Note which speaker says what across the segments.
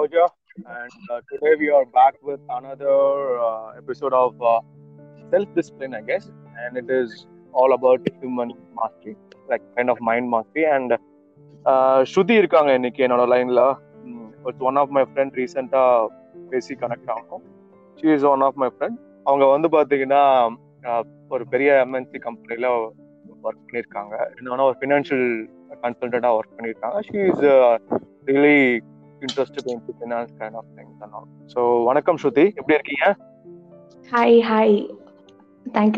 Speaker 1: Moja, and uh, today we are back with another uh, episode of uh, Self Discipline, I guess, and it is all about human mastery, like kind of mind mastery. And Shruti uh, இருக்காங்க இன்னைக்கு என்னோட லைன்ல it's one of my friend ரீசெண்டா பேசி connect ஆகும் she is one of my friend அவங்க வந்து பார்த்தீங்கன்னா ஒரு பெரிய எம்என்சி கம்பெனியில் ஒர்க் பண்ணியிருக்காங்க இன்னொன்னா ஒரு ஃபினான்ஷியல் கன்சல்டண்ட்டாக ஒர்க் பண்ணியிருக்காங்க she is really interest into finance kind of things and all so வணக்கம் ஸ்ருதி எப்படி இருக்கீங்க hi
Speaker 2: hi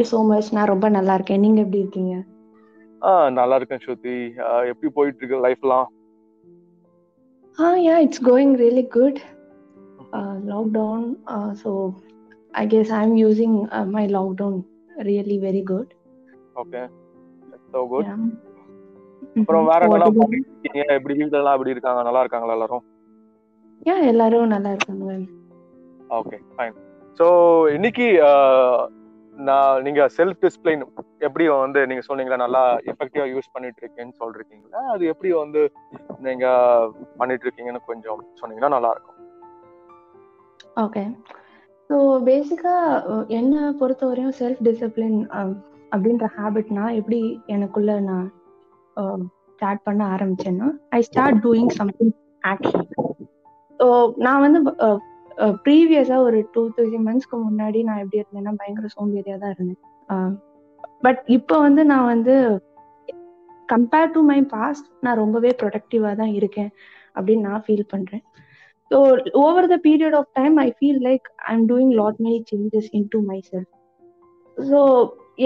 Speaker 2: you so much நான் ரொம்ப
Speaker 1: நல்லா
Speaker 2: இருக்கேன் நீங்க எப்படி இருக்கீங்க
Speaker 1: ஆ நல்லா இருக்கேன் ஸ்ருதி எப்படி போயிட்டு இருக்கு லைஃப்லாம் ah
Speaker 2: yeah it's going really good lockdown so I guess I am using my lockdown really very good
Speaker 1: okay so good அப்புறம் வேற mm-hmm. என்னலாம் பண்ணிட்டு இருக்கீங்க எப்படி வீட்ல எல்லாம் எப்படி இருக்காங்க நல்லா இருக்காங்களா எல்லாரும்
Speaker 2: யா எல்லாரும் நல்லா இருக்காங்க
Speaker 1: ஓகே ஃபைன் ஸோ இன்னைக்கு நான் நீங்க செல்ஃப் டிஸ்பிளைன் எப்படி வந்து நீங்க சொன்னீங்க நல்லா எஃபெக்டிவா யூஸ் பண்ணிட்டு இருக்கேன்னு சொல்றீங்களா அது எப்படி வந்து நீங்க பண்ணிட்டு இருக்கீங்கன்னு கொஞ்சம் சொன்னீங்கன்னா நல்லா
Speaker 2: இருக்கும் ஓகே ஸோ பேசிக்கா என்னை பொறுத்த வரையும் செல்ஃப் டிசிப்ளின் அப்படின்ற ஹேபிட்னா எப்படி எனக்குள்ள நான் ஸ்டார்ட் பண்ண ஆரம்பிச்சேன்னா I start doing something action நான் வந்து ப்ரீவியஸாக ஒரு டூ த்ரீ மந்த்ஸ்க்கு முன்னாடி நான் எப்படி இருந்தேன்னா பயங்கர சோம்பேறியா தான் இருந்தேன் பட் இப்போ வந்து நான் வந்து கம்பேர் டு மை பாஸ்ட் நான் ரொம்பவே ப்ரொடக்டிவாக தான் இருக்கேன் அப்படின்னு நான் ஃபீல் பண்றேன் so over the period of time I feel like I am doing lot many changes into myself so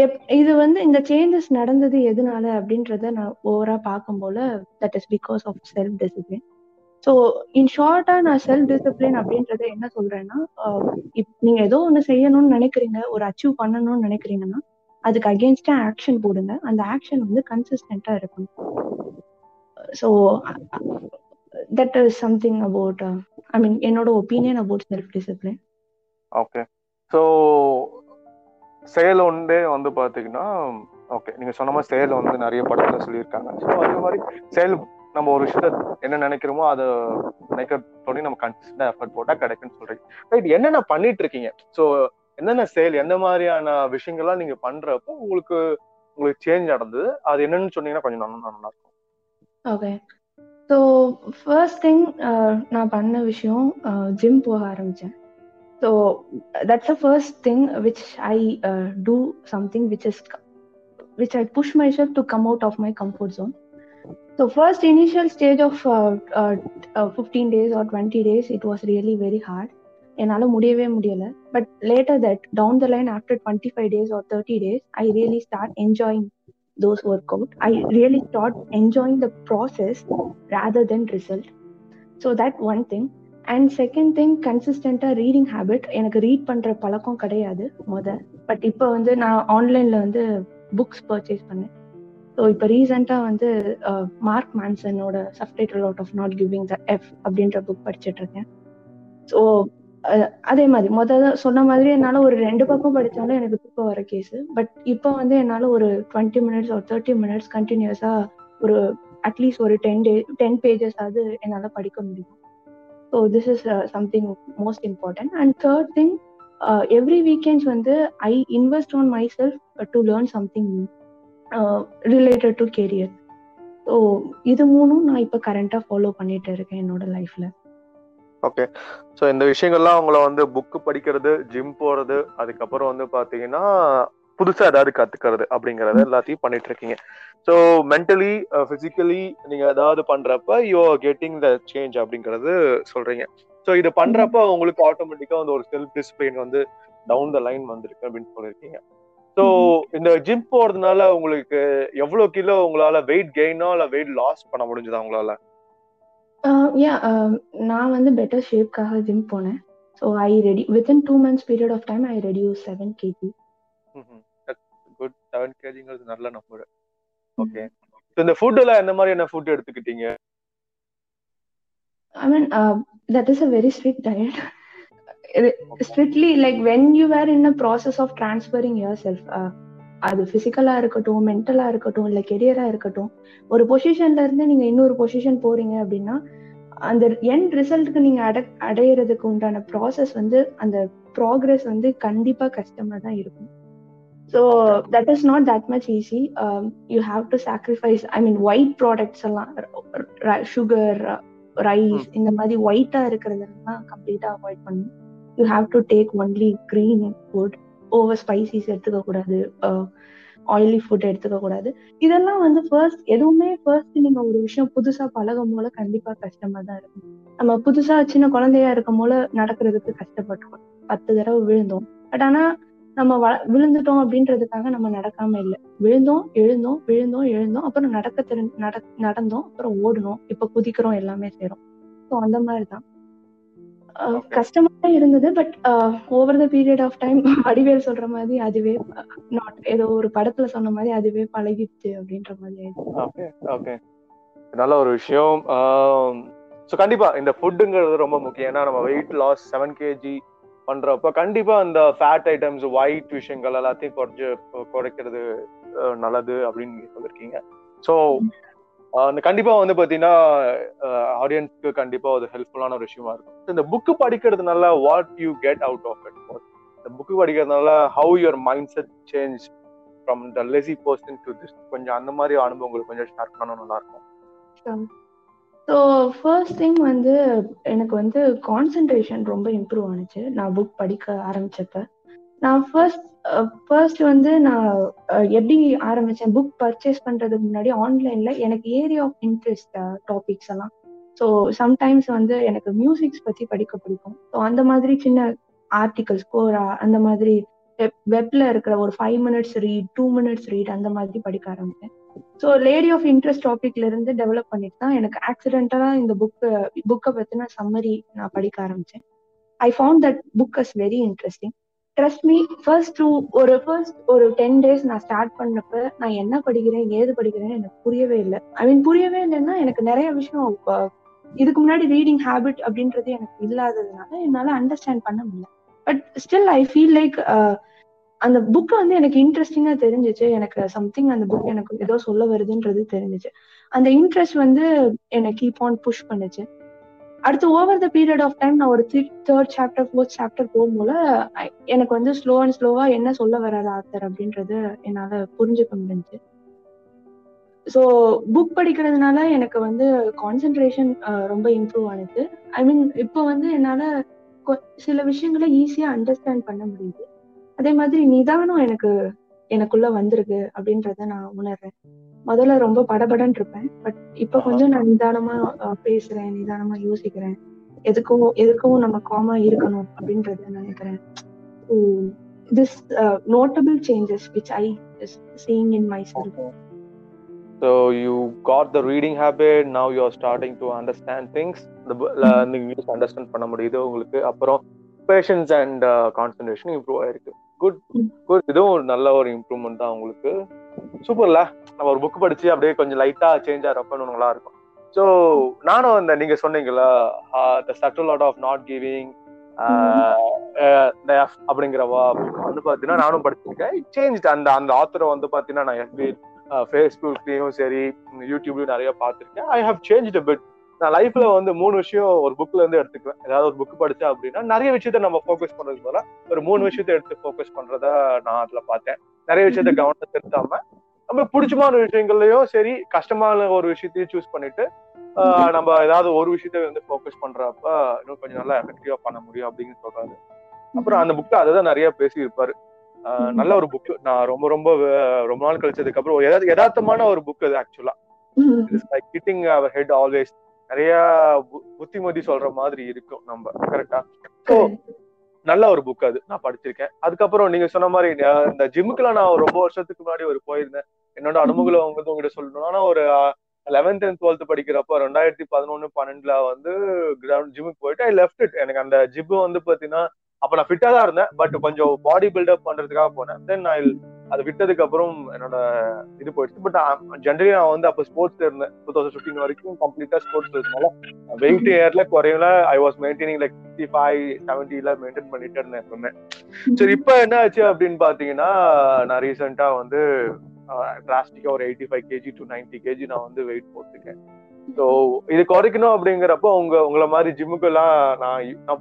Speaker 2: எப் இது வந்து இந்த சேஞ்சஸ் நடந்தது எதனால அப்படின்றத நான் ஓவராக பார்க்கும் போல that is because of self discipline so in ஷார்ட்டா நான் செல்ஃப் டிசிப்ளின் அப்படின்றத என்ன சொல்றேன்னா இப் நீங்க ஏதோ ஒன்று செய்யணும்னு நினைக்கிறீங்க ஒரு அச்சீவ் பண்ணணும்னு நினைக்கிறீங்கன்னா அதுக்கு அகேன்ஸ்டா ஆக்ஷன் போடுங்க அந்த ஆக்ஷன் வந்து கன்சிஸ்டண்டா இருக்கும் so that is something about I mean என்னோட opinion about self discipline okay so செயல் ஒன்றே வந்து பார்த்தீங்கன்னா ஓகே
Speaker 1: நீங்க சொன்ன மாதிரி செயல் வந்து நிறைய படத்துல சொல்லியிருக்காங்க ஸோ அதே மாதிரி செயல் நம்ம ஒரு விஷயத்த என்ன நினைக்கிறோமோ அதை நினைக்கிற தோணி நம்ம கன்சிஸ்டன்டா எஃபர்ட் போட்டா கிடைக்குன்னு சொல்றீங்க ரைட் என்னென்ன பண்ணிட்டு இருக்கீங்க சோ என்னென்ன செயல் எந்த மாதிரியான விஷயங்கள்லாம் நீங்க பண்றப்போ உங்களுக்கு உங்களுக்கு சேஞ்ச் நடந்தது அது என்னன்னு சொன்னீங்கன்னா கொஞ்சம் நல்லா இருக்கும் ஓகே ஸோ ஃபர்ஸ்ட் திங் நான் பண்ண விஷயம் ஜிம் போக ஆரம்பித்தேன் so that's a first thing which I do something which is which I push myself to come out of my comfort zone So first initial stage of uh, uh, uh, 15 days or 20 days, it was really very hard. But later that down the line after 25 days or 30 days, I really start enjoying those workout. I really start enjoying the process rather than result. So that one thing. And second thing, consistent ah reading habit. read பண்ற பழக்கம் கிடையாது மொதல் but இப்போ வந்து online ஆன்லைன்ல வந்து books purchase பண்ணேன் so இப்போ ரீசெண்டாக வந்து மார்க் மான்சனோட subtitle out of not giving the F அப்படின்ற புக் படிச்சுட்டு இருக்கேன் ஸோ அதே மாதிரி முதல்ல சொன்ன மாதிரி என்னால் ஒரு ரெண்டு பக்கம் படித்தாலும் எனக்கு தூக்கம் வர கேஸ் பட் இப்போ வந்து என்னால் ஒரு டுவெண்ட்டி மினிட்ஸ் ஒரு தேர்ட்டி மினிட்ஸ் கண்டினியூஸாக ஒரு அட்லீஸ்ட் ஒரு டென் டே டென் பேஜஸ் அது என்னால் படிக்க முடியும் so this is something most important and third thing every weekends வந்து I invest on myself to learn something new related to career so இது மூணும் நான் இப்போ கரண்டாக ஃபாலோ பண்ணிட்டு இருக்கேன் என்னோட லைஃப்ல ஓகே ஸோ இந்த விஷயங்கள்லாம் அவங்கள வந்து புக்கு படிக்கிறது ஜிம் போறது அதுக்கப்புறம் வந்து பார்த்தீங்கன்னா புதுசாக ஏதாவது கற்றுக்கிறது அப்படிங்கறத எல்லாத்தையும் பண்ணிட்டு இருக்கீங்க ஸோ மென்டலி பிசிக்கலி நீங்க ஏதாவது பண்றப்ப you are getting the change அப்படிங்கறது சொல்றீங்க ஸோ இது பண்றப்ப உங்களுக்கு ஆட்டோமேட்டிக்காக வந்து ஒரு செல்ஃப் டிசிப்ளின் வந்து டவுன் த லைன் வந்திருக்கு அப்படின்னு சொல்லியிருக்கீங்க ஸோ இந்த ஜிம் போறதுனால உங்களுக்கு எவ்வளவு கிலோ உங்களால வெயிட் கெயினோ இல்ல வெயிட் லாஸ் பண்ண முடிஞ்சதா உங்களால நான் வந்து பெட்டர் ஷேப்காக ஜிம் போனேன் so I ready within two months period of time I reduce seven KG good seven கேஜிங்கிறது நல்ல நம்பர் ஓகே இந்த ஃபுட் எல்லாம் எந்த மாதிரியான ஃபுட் எடுத்துக்கிட்டீங்க I mean that is a very strict diet strictly like when you were in a process of transferring yourself அது ஃபிசிக்கலா இருக்கட்டும் மென்டலா இருக்கட்டும் இல்லை கெரியரா இருக்கட்டும் ஒரு பொசிஷன்ல இருந்து நீங்க இன்னொரு பொசிஷன் போறீங்க அப்படின்னா அந்த எண்ட் ரிசல்ட்டுக்கு நீங்க அட அடையிறதுக்கு உண்டான ப்ராசஸ் வந்து அந்த ப்ராக்ரஸ் வந்து கண்டிப்பா கஷ்டமா தான் இருக்கும் so that is not that much easy you have to sacrifice I mean white products எல்லாம் சுகர் ரைஸ் hmm. இந்த மாதிரி ஒயிட்டா இருக்கிறதெல்லாம் கம்ப்ளீட்டா அவாய்ட் பண்ணணும் you have to take only green food over spices எடுத்துக்க கூடாது ஆயிலி ஃபுட் எடுத்துக்க கூடாது இதெல்லாம் வந்து ஃபர்ஸ்ட் எதுவுமே ஃபர்ஸ்ட் நீங்க ஒரு விஷயம் புதுசா பழகும் போல கண்டிப்பா கஷ்டமா தான் இருக்கும் நம்ம புதுசா சின்ன குழந்தையா இருக்கும் போல நடக்கிறதுக்கு கஷ்டப்பட்டோம் பத்து தடவை விழுந்தோம் பட் ஆனா நம்ம வ விழுந்துட்டோம் அப்படின்றதுக்காக நம்ம நடக்காம இல்லை விழுந்தோம் எழுந்தோம் விழுந்தோம் எழுந்தோம் அப்புறம் நடக்க தெரி நட நடந்தோம் அப்புறம் ஓடணும் இப்ப குதிக்கிறோம் எல்லாமே செய்யறோம் ஸோ அந்த மாதிரி தான் கஷ்டமா இருந்தது but over the period of time அடிவேல் சொல்ற மாதிரி அதுவே நாட் ஏதோ ஒரு படத்துல சொன்ன மாதிரி அதுவே பழகிடுச்சு அப்படின்ற மாதிரி ஓகே ஓகே நல்ல ஒரு விஷயம் ஸோ கண்டிப்பா இந்த ஃபுட்டுங்கிறது ரொம்ப முக்கியம் ஏன்னா நம்ம வெயிட் லாஸ் செவன் கேஜி பண்றப்ப கண்டிப்பா அந்த ஃபேட் ஐட்டம்ஸ் ஒயிட் விஷயங்கள் எல்லாத்தையும் குறைஞ்சு குறைக்கிறது நல்லது அப்படின்னு சொல்லிருக்கீங்க ஸோ அந்த கண்டிப்பா வந்து பாத்தீங்கன்னா ஆடியன்ஸ்க்கு கண்டிப்பா ஒரு ஹெல்ப்ஃபுல்லான ஒரு விஷயமா இருக்கும் இந்த புக்கு படிக்கிறதுனால what you get out of it இந்த புக்கு படிக்கிறதுனால how your mindset change from the lazy person to this கொஞ்சம் அந்த மாதிரி அனுபவம் உங்களுக்கு கொஞ்சம் ஷேர் பண்ணணும் நல்லா இருக்கும் ஸோ ஃபர்ஸ்ட் திங் வந்து எனக்கு வந்து கான்சென்ட்ரேஷன் ரொம்ப இம்ப்ரூவ் ஆனிச்சு நான் புக் படிக்க ஆரம்பிச்சப்ப நான் ஃபர்ஸ்ட் ஃபர்ஸ்ட் uh, வந்து நான் uh, எப்படி ஆரம்பிச்சேன் புக் பர்ச்சேஸ் பண்றதுக்கு முன்னாடி ஆன்லைன்ல எனக்கு ஏரியா ஆஃப் இன்ட்ரெஸ்ட் டாபிக்ஸ் எல்லாம் ஸோ சம்டைம்ஸ் வந்து எனக்கு மியூசிக்ஸ் பத்தி படிக்க பிடிக்கும் ஸோ அந்த மாதிரி சின்ன ஆர்டிகல்ஸ் கோரா அந்த மாதிரி வெப்ல இருக்கிற ஒரு five minutes read two minutes read அந்த மாதிரி படிக்க ஆரம்பிச்சேன் ஸோ லேடி ஆஃப் இன்ட்ரெஸ்ட் டாபிக்ல இருந்து டெவலப் பண்ணிட்டு தான் எனக்கு ஆக்சிடென்டலா இந்த புக்கு புக்கை பத்தின சம்மரி நான் படிக்க ஆரம்பிச்சேன் I found that book is very interesting trust me first two ஒரு ஃபர்ஸ்ட் ஒரு டென் டேஸ் நான் ஸ்டார்ட் பண்ணப்ப நான் என்ன படிக்கிறேன் ஏது படிக்கிறேன்னு எனக்கு புரியவே இல்லை ஐ மீன் புரியவே இல்லைன்னா எனக்கு நிறைய விஷயம் இதுக்கு முன்னாடி ரீடிங் ஹேபிட் அப்படின்றது எனக்கு இல்லாததுனால என்னால அண்டர்ஸ்டாண்ட் பண்ண முடியல but still I feel like அந்த புக் வந்து எனக்கு இன்ட்ரெஸ்டிங்கா தெரிஞ்சிச்சு எனக்கு சம்திங் அந்த புக் எனக்கு ஏதோ சொல்ல வருதுன்றது தெரிஞ்சிச்சு அந்த இன்ட்ரெஸ்ட் வந்து என்னை கீப் ஆன் புஷ் பண்ணுச்சு அடுத்து over the period of time நான் ஒரு three third chapter fourth chapter போகும்போல எனக்கு வந்து ஸ்லோ அண்ட் ஸ்லோவா என்ன சொல்ல வராது ஆத்தர் அப்படின்றது என்னால புரிஞ்சுக்க முடிஞ்சு ஸோ புக் படிக்கிறதுனால எனக்கு வந்து கான்சென்ட்ரேஷன் ரொம்ப இம்ப்ரூவ் ஆனது ஐ மீன் இப்போ வந்து என்னால் சில விஷயங்களை ஈஸியாக அண்டர்ஸ்டாண்ட் பண்ண முடியுது அதே மாதிரி நிதானம் எனக்கு எனக்குள்ள வந்திருக்கு அப்படின்றத நான் உணர்றேன் முதல்ல ரொம்ப படபடன் இருப்பேன் பட் இப்ப கொஞ்சம் நான் நிதானமா பேசுறேன் நிதானமா யோசிக்கிறேன் எதுக்கும் எதுக்கும் நம்ம காமா இருக்கணும் அப்படின்றத நினைக்கிறேன் this notable changes which I seeing in myself so you got the reading habit now you are starting to understand things the learning mm-hmm. you understand பண்ண முடியுது உங்களுக்கு அப்புறம் பேஷன்ஸ் அண்ட் கான்சன்ட்ரேஷன் இம்ப்ரூவ் ஆயிருக்கு good good இதுவும் ஒரு நல்ல ஒரு improvement தான் உங்களுக்கு சூப்பர்ல நம்ம ஒரு புக் படிச்சு அப்படியே கொஞ்சம் லைட்டா சேஞ்ச் ஆகிறப்பன்னு நல்லா இருக்கும் ஸோ நானும் அந்த நீங்க சொன்னீங்கல்ல the subtle art of not giving அப்படிங்கிற வந்து பாத்தீங்கன்னா நானும் படிச்சிருக்கேன் சேஞ்ச் அந்த அந்த ஆத்தரை வந்து பாத்தீங்கன்னா நான் எஃபி ஃபேஸ்புக்லயும் uh, சரி யூடியூப்லயும் நிறைய பார்த்துருக்கேன் ஐ ஹவ் சேஞ்ச் பிட் நான் லைஃப்ல வந்து மூணு விஷயம் ஒரு புக்ல இருந்து எடுத்துக்குவேன் ஏதாவது ஒரு புக் படிச்சா அப்படின்னா நிறைய விஷயத்த நம்ம ஃபோக்கஸ் பண்றது போல ஒரு மூணு விஷயத்த எடுத்து ஃபோக்கஸ் பண்றதா நான் அதுல பார்த்தேன் நிறைய விஷயத்த கவனத்தை செலுத்தாம நம்ம பிடிச்சமான விஷயங்கள்லயும் சரி கஷ்டமான ஒரு விஷயத்தையும் சூஸ் பண்ணிட்டு நம்ம ஏதாவது ஒரு விஷயத்த வந்து ஃபோக்கஸ் பண்றப்ப இன்னும் கொஞ்சம் நல்லா எஃபெக்டிவா பண்ண முடியும் அப்படின்னு சொல்றாரு அப்புறம் அந்த புக்ல அதை தான் நிறைய பேசியிருப்பாரு நல்ல ஒரு புக் நான் ரொம்ப ரொம்ப ரொம்ப நாள் கழிச்சதுக்கு அப்புறம் ஏதாவது யதார்த்தமான ஒரு புக் இது ஆக்சுவலா it's like kidding our head always நிறைய புத்திமதி சொல்ற மாதிரி இருக்கும் நம்ம கரெக்டா ஸோ நல்ல ஒரு புக் அது நான் படிச்சிருக்கேன் அதுக்கப்புறம் நீங்க சொன்ன மாதிரி இந்த ஜிம்முக்குலாம் நான் ரொம்ப வருஷத்துக்கு முன்னாடி ஒரு போயிருந்தேன் என்னோட அனுபவங்களை உங்களுக்கு உங்ககிட்ட சொல்லணும் ஆனா ஒரு லெவன்த் அண்ட் டுவெல்த் படிக்கிறப்ப ரெண்டாயிரத்தி பதினொன்னு பன்னெண்டுல வந்து கிரவுண்ட் ஜிம்முக்கு போயிட்டு ஐ லெஃப்ட் இட் எனக்கு அந்த ஜிம் வந்து பாத்தீங்கன்னா அப்ப நான் ஃபிட்டா தான் இருந்தேன் பட் கொஞ்சம் பாடி பில்டப் பண்றதுக்காக போனேன் தென் நான் அது விட்டதுக்கு அப்புறம் என்னோட இது போயிடுச்சு பட் ஜென்ரலி நான் வந்து அப்போ ஸ்போர்ட்ஸ் இருந்தேன் டூ தௌசண்ட் ஃபிஃப்டின் வரைக்கும் கம்ப்ளீட்டா ஸ்போர்ட்ஸ் இருந்தாலும் வெயிட் இயர்ல குறையில I was maintaining like sixty five எல்லாம் மெயின்டைன் பண்ணிட்டு இருந்தேன் எப்பவுமே சரி இப்ப என்ன ஆச்சு அப்படின்னு பாத்தீங்கன்னா நான் ரீசெண்டா வந்து டிராஸ்டிக்கா ஒரு eighty five KG to ninety KG நான் வந்து வெயிட் போட்டுருக்கேன் ஸோ இது குறைக்கணும் அப்படிங்கிறப்ப உங்க உங்களை மாதிரி ஜிம்முக்கு எல்லாம் நான்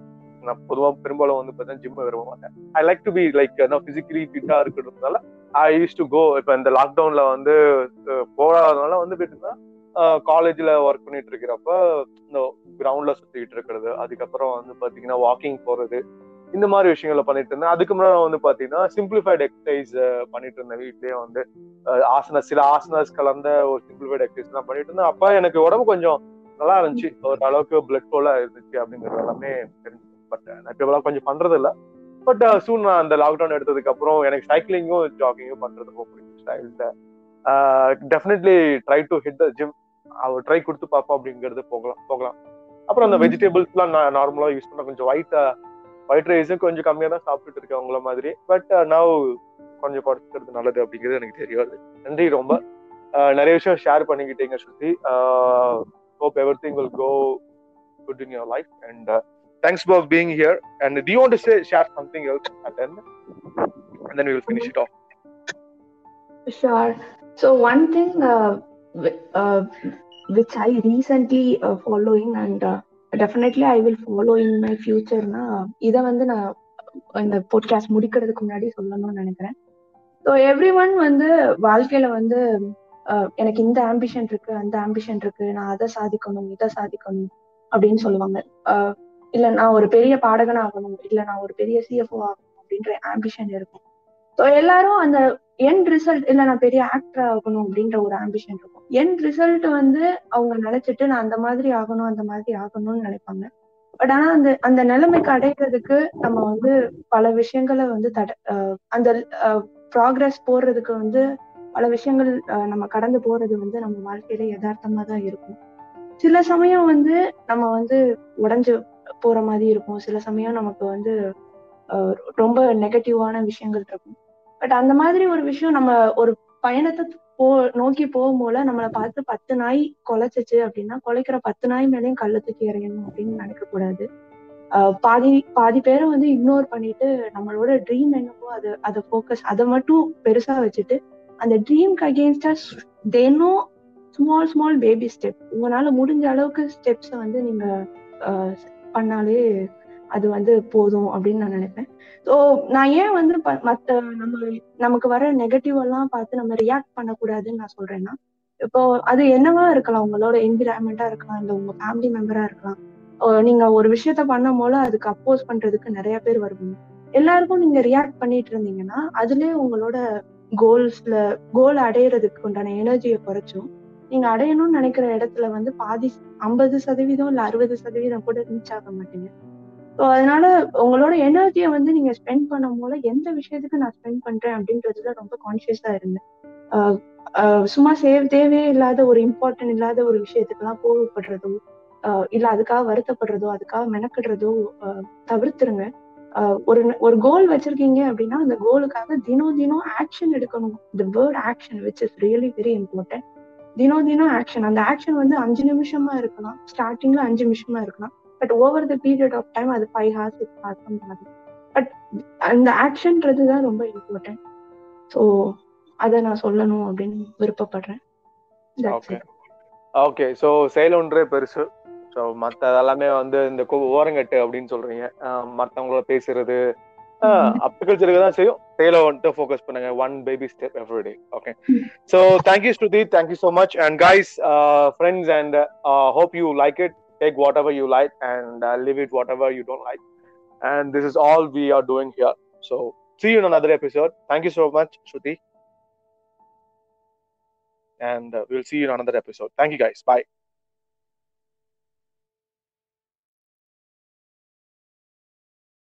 Speaker 1: நான் பொதுவாக பெரும்பாலும் வந்து பார்த்தீங்கன்னா ஜிம்மு விரும்ப மாட்டேன் I like to be like நான் பிசிக்கலி ஃபிட்டாக இருக்கிறதுனால ஐ யூஸ் டு கோ இப்போ இந்த லாக்டவுன்ல வந்து போகாதனால வந்து போயிட்டுன்னா காலேஜில் ஒர்க் பண்ணிட்டு இருக்கிறப்ப இந்த கிரவுண்ட்ல சுற்றிக்கிட்டு இருக்கிறது அதுக்கப்புறம் வந்து பாத்தீங்கன்னா வாக்கிங் போறது இந்த மாதிரி விஷயங்கள பண்ணிட்டு இருந்தேன் அதுக்கு முன்னாடி வந்து பாத்தீங்கன்னா சிம்பிளிஃபைட் எக்ஸசைஸ் பண்ணிட்டு இருந்தேன் வீட்லயே வந்து ஆசன சில ஆசனஸ் கலந்த ஒரு சிம்பிளிஃபைட் எக்ஸசைஸ் எல்லாம் பண்ணிட்டு இருந்தேன் அப்ப எனக்கு உடம்பு கொஞ்சம் நல்லா இருந்துச்சு ஓரளவுக்கு அளவுக்கு பிளட் ஃப்ளோல இருந்துச்சு அப்படிங்கறது எல்லாமே தெரிஞ்சு பட் நான் இப்போ கொஞ்சம் பண்றது இல்ல பட் சூன் uh, நான் அந்த லாக்டவுன் எடுத்ததுக்கு அப்புறம் எனக்கு சைக்கிளிங்கும் ஜாகிங்கும் பண்றது ரொம்ப பிடிக்கும் definitely try to hit the gym or try கொடுத்து பார்ப்போம் அப்படிங்கிறது போகலாம் போகலாம் அப்புறம் அந்த வெஜிடபிள்ஸ்லாம் நான் நார்மலா யூஸ் பண்ண கொஞ்சம் ஒயிட் ஒயிட் ரைஸும் கொஞ்சம் கம்மியா தான் சாப்பிட்டுட்டு இருக்கேன் உங்கள மாதிரி பட் நான் uh, கொஞ்சம் குறைச்சிக்கிறது நல்லது அப்படிங்கிறது எனக்கு தெரியாது நன்றி ரொம்ப uh, நிறைய விஷயம் ஷேர் பண்ணிக்கிட்டீங்க Shruti hope everything will go good in your life and thanks for being here. And do you want to say share something else at the end? And then we will finish it off. Sure. So one thing definitely I will follow in my ஃபியூச்சர்னா இதை வந்து நான் இந்த podcast முடிக்கிறதுக்கு முன்னாடி சொல்லணும்னு நினைக்கிறேன் so every one வந்து வாழ்க்கையில வந்து uh, எனக்கு இந்த ஆம்பிஷன் இருக்கு அந்த ஆம்பிஷன் இருக்கு நான் அதை சாதிக்கணும் இதை சாதிக்கணும் அப்படின்னு சொல்லுவாங்க uh, இல்ல நான் ஒரு பெரிய பாடகன் ஆகணும் இல்ல நான் ஒரு பெரிய சிஎஃப்ஓ ஆகணும் அப்படின்ற ஆம்பிஷன் இருக்கும் ஸோ எல்லாரும் அந்த என் ரிசல்ட் இல்ல நான் பெரிய ஆக்டர் ஆகணும் அப்படின்ற ஒரு ஆம்பிஷன் இருக்கும் என் ரிசல்ட் வந்து அவங்க நினைச்சிட்டு நான் அந்த மாதிரி ஆகணும் அந்த மாதிரி ஆகணும்னு நினைப்பாங்க பட் ஆனா அந்த அந்த நிலைமைக்கு அடைக்கிறதுக்கு நம்ம வந்து பல விஷயங்களை வந்து தட அந்த ப்ராக்ரஸ் போடுறதுக்கு வந்து பல விஷயங்கள் நம்ம கடந்து போறது வந்து நம்ம வாழ்க்கையில யதார்த்தமா தான் இருக்கும் சில சமயம் வந்து நம்ம வந்து உடஞ்சு போற மாதிரி இருக்கும் சில சமயம் நமக்கு வந்து ரொம்ப நெகட்டிவான விஷயங்கள் இருக்கும் பட் அந்த மாதிரி ஒரு விஷயம் நம்ம ஒரு பயணத்தை போ நோக்கி போகும் போல நம்மளை பார்த்து பத்து நாய் கொலைச்சிச்சு அப்படின்னா கொலைக்கிற பத்து நாய் மேலேயும் கள்ளத்துக்கு இறையணும் அப்படின்னு நினைக்க கூடாது பாதி பாதி பேரை வந்து இக்னோர் பண்ணிட்டு நம்மளோட ட்ரீம் என்னவோ அது அதை ஃபோக்கஸ் அதை மட்டும் பெருசா வச்சுட்டு அந்த ட்ரீம்க்கு அகேன்ஸ்டா தினம் ஸ்மால் ஸ்மால் பேபி ஸ்டெப் உங்களால முடிஞ்ச அளவுக்கு ஸ்டெப்ஸை வந்து நீங்க பண்ணாலே அது வந்து போதும் அப்படின்னு நான் நினைப்பேன் ஸோ நான் ஏன் வந்து மற்ற நம்ம நமக்கு வர நெகட்டிவ் எல்லாம் பார்த்து நம்ம ரியாக்ட் பண்ணக்கூடாதுன்னு நான் சொல்றேன்னா இப்போ அது என்னவா இருக்கலாம் உங்களோட என்விரான்மெண்டா இருக்கலாம் இல்லை உங்க ஃபேமிலி மெம்பரா இருக்கலாம் நீங்க ஒரு விஷயத்த பண்ணும் போல அதுக்கு அப்போஸ் பண்றதுக்கு நிறைய பேர் வருவீங்க எல்லாருக்கும் நீங்க ரியாக்ட் பண்ணிட்டு இருந்தீங்கன்னா அதுலயே உங்களோட கோல்ஸ்ல கோல் அடையிறதுக்கு உண்டான எனர்ஜியை குறைச்சும் நீங்க அடையணும்னு நினைக்கிற இடத்துல வந்து பாதி ஐம்பது சதவீதம் இல்ல அறுபது சதவீதம் கூட ரீச் ஆக மாட்டீங்க ஸோ அதனால உங்களோட எனர்ஜியை வந்து நீங்க ஸ்பெண்ட் பண்ணும் போல எந்த விஷயத்துக்கு நான் ஸ்பெண்ட் பண்றேன் அப்படின்றதுல ரொம்ப கான்சியஸா இருந்தேன் சும்மா சேவ் தேவையே இல்லாத ஒரு இம்பார்ட்டன்ட் இல்லாத ஒரு விஷயத்துக்கெல்லாம் கோவப்படுறதோ இல்ல அதுக்காக வருத்தப்படுறதோ அதுக்காக மெனக்கிடுறதோ தவிர்த்துருங்க ஒரு ஒரு கோல் வச்சிருக்கீங்க அப்படின்னா அந்த கோலுக்காக தினம் தினம் ஆக்ஷன் எடுக்கணும் இந்த word action which is really very important தினம் தினம் ஆக்ஷன் அந்த ஆக்ஷன் வந்து அஞ்சு நிமிஷமா இருக்கலாம் ஸ்டார்டிங்ல அஞ்சு நிமிஷமா இருக்கலாம் but over the period of time அது five hours six hours but அந்த ஆக்ஷன்றது தான் ரொம்ப இம்பார்ட்டன்ட் ஸோ அதை நான் சொல்லணும் அப்படின்னு விருப்பப்படுறேன் ஓகே ஸோ செயல் ஒன்றே பெருசு ஸோ மற்ற எல்லாமே வந்து இந்த ஓரங்கட்டு அப்படின்னு சொல்றீங்க மற்றவங்கள பேசுறது அப்டிகல்ச்சருக்கு தான் செய்யும் டேல வந்துட்டு ஃபோக்கஸ் பண்ணுங்க one baby step every day okay so thank you Shruti thank you so much and guys friends and hope you like it take whatever you like and live it whatever you don't like and this is all we are doing here so see you in another episode. Thank you so much, Shruti. And uh, we'll see you in another episode. Thank you guys. Bye.